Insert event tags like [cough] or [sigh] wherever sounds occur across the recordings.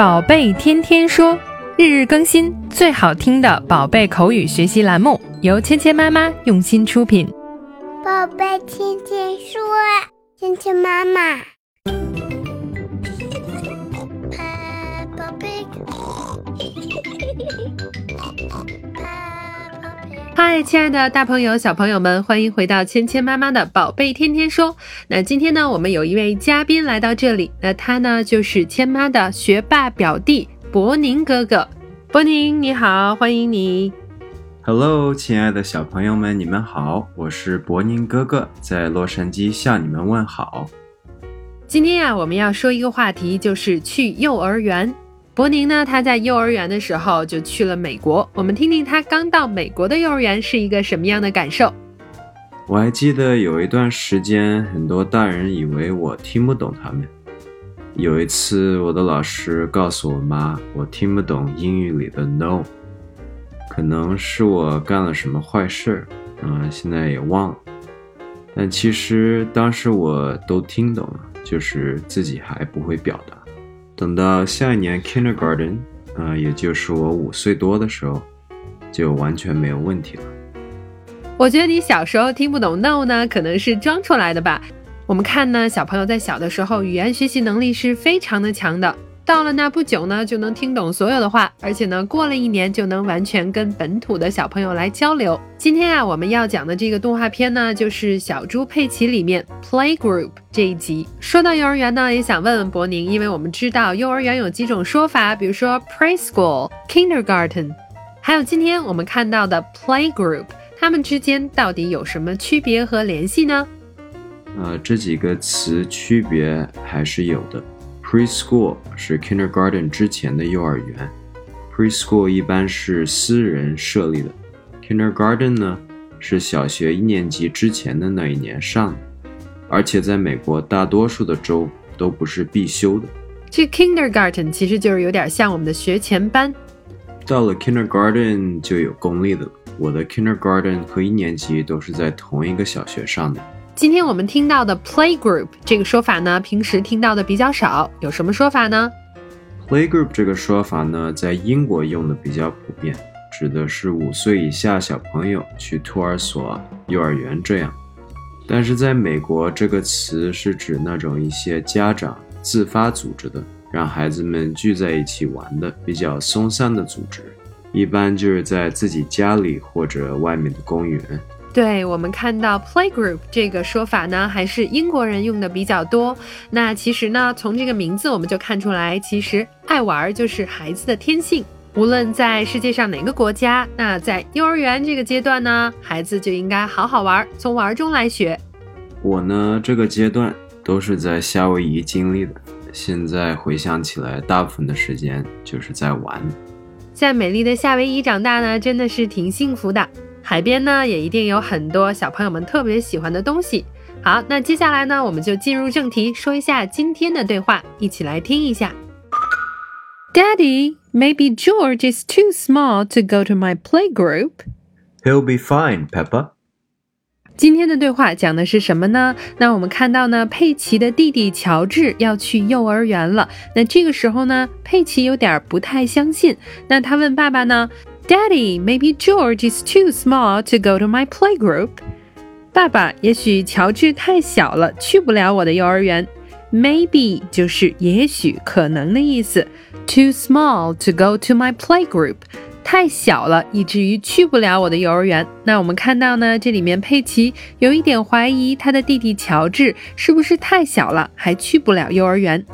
宝贝天天说，日日更新，最好听的宝贝口语学习栏目，由芊芊妈妈用心出品。宝贝天天说，芊芊妈妈。嗨，亲爱的大朋友、小朋友们，欢迎回到芊芊妈妈的宝贝天天说。那今天呢，我们有一位嘉宾来到这里，那他呢就是芊妈的学霸表弟博宁哥哥。博宁你好，欢迎你。Hello，亲爱的小朋友们，你们好，我是博宁哥哥，在洛杉矶向你们问好。今天呀，我们要说一个话题，就是去幼儿园。博宁呢，他在幼儿园的时候就去了美国。我们听听他刚到美国的幼儿园是一个什么样的感受。我还记得有一段时间，很多大人以为我听不懂他们。有一次，我的老师告诉我妈，我听不懂英语里的 “no”，可能是我干了什么坏事，嗯，现在也忘了。但其实当时我都听懂了，就是自己还不会表达。等到下一年 kindergarten，啊，也就是我五岁多的时候，就完全没有问题了。我觉得你小时候听不懂 no 呢，可能是装出来的吧。我们看呢，小朋友在小的时候，语言学习能力是非常的强的。到了那不久呢，就能听懂所有的话，而且呢，过了一年就能完全跟本土的小朋友来交流。今天啊，我们要讲的这个动画片呢，就是《小猪佩奇》里面 Playgroup 这一集。说到幼儿园呢，也想问问博宁，因为我们知道幼儿园有几种说法，比如说 Preschool、Kindergarten，还有今天我们看到的 Playgroup，它们之间到底有什么区别和联系呢？呃，这几个词区别还是有的。Preschool 是 Kindergarten 之前的幼儿园，Preschool 一般是私人设立的，Kindergarten 呢是小学一年级之前的那一年上的，而且在美国大多数的州都不是必修的。这 Kindergarten 其实就是有点像我们的学前班，到了 Kindergarten 就有公立的了。我的 Kindergarten 和一年级都是在同一个小学上的。今天我们听到的 playgroup 这个说法呢，平时听到的比较少，有什么说法呢？playgroup 这个说法呢，在英国用的比较普遍，指的是五岁以下小朋友去托儿所、幼儿园这样。但是在美国，这个词是指那种一些家长自发组织的，让孩子们聚在一起玩的比较松散的组织，一般就是在自己家里或者外面的公园。对我们看到 playgroup 这个说法呢，还是英国人用的比较多。那其实呢，从这个名字我们就看出来，其实爱玩就是孩子的天性。无论在世界上哪个国家，那在幼儿园这个阶段呢，孩子就应该好好玩，从玩中来学。我呢，这个阶段都是在夏威夷经历的。现在回想起来，大部分的时间就是在玩。在美丽的夏威夷长大呢，真的是挺幸福的。海边呢，也一定有很多小朋友们特别喜欢的东西。好，那接下来呢，我们就进入正题，说一下今天的对话，一起来听一下。Daddy, maybe George is too small to go to my playgroup. He'll be fine, Peppa. 今天的对话讲的是什么呢？那我们看到呢，佩奇的弟弟乔治要去幼儿园了。那这个时候呢，佩奇有点不太相信。那他问爸爸呢？Daddy, maybe George is too small to go to my playgroup. 爸爸，也许乔治太小了，去不了我的幼儿园。Maybe 就是也许、可能的意思。Too small to go to my playgroup，太小了，以至于去不了我的幼儿园。那我们看到呢，这里面佩奇有一点怀疑他的弟弟乔治是不是太小了，还去不了幼儿园。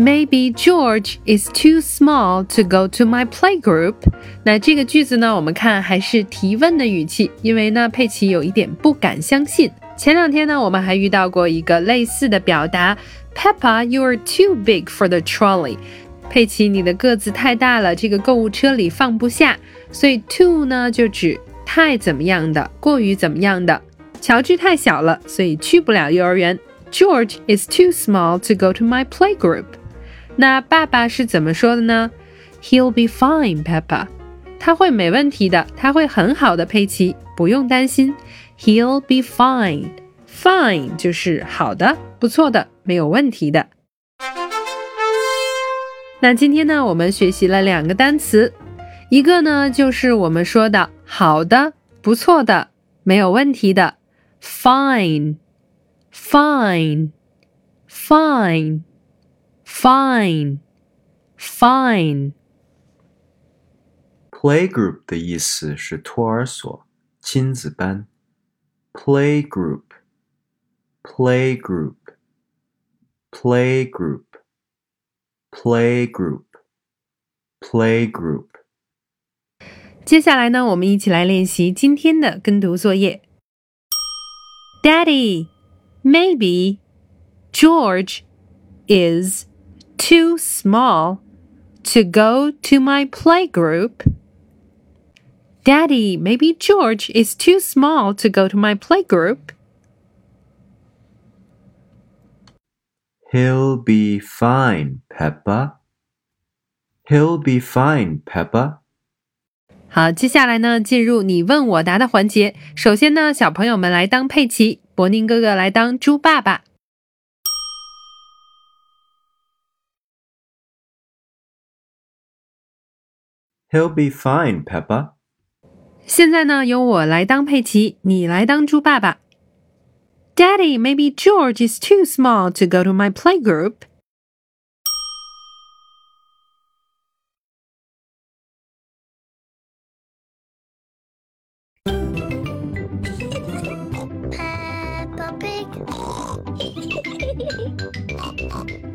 Maybe George is too small to go to my playgroup。那这个句子呢，我们看还是提问的语气，因为呢，佩奇有一点不敢相信。前两天呢，我们还遇到过一个类似的表达，Peppa, you are too big for the trolley。佩奇，你的个子太大了，这个购物车里放不下。所以 too 呢，就指太怎么样的，过于怎么样的。乔治太小了，所以去不了幼儿园。George is too small to go to my playgroup。那爸爸是怎么说的呢？He'll be fine, Peppa。他会没问题的，他会很好的，佩奇，不用担心。He'll be fine. Fine 就是好的、不错的、没有问题的。那今天呢，我们学习了两个单词，一个呢就是我们说的好的、不错的、没有问题的 Fine，fine，fine ，fine，fine，fine，fine。Playgroup 的意思是托儿所、亲子班。Playgroup，playgroup，playgroup，playgroup。接下来呢，我们一起来练习今天的跟读作业。Daddy, maybe George is too small to go to my playgroup. Daddy, maybe George is too small to go to my playgroup. He'll be fine, Peppa. He'll be fine, Peppa. 好，接下来呢，进入你问我答的环节。首先呢，小朋友们来当佩奇，伯宁哥哥来当猪爸爸。 He'll be fine, Peppa. 现在呢，由我来当佩奇，你来当猪爸爸。Daddy, maybe George is too small to go to my playgroup. Peppa Pig. [laughs]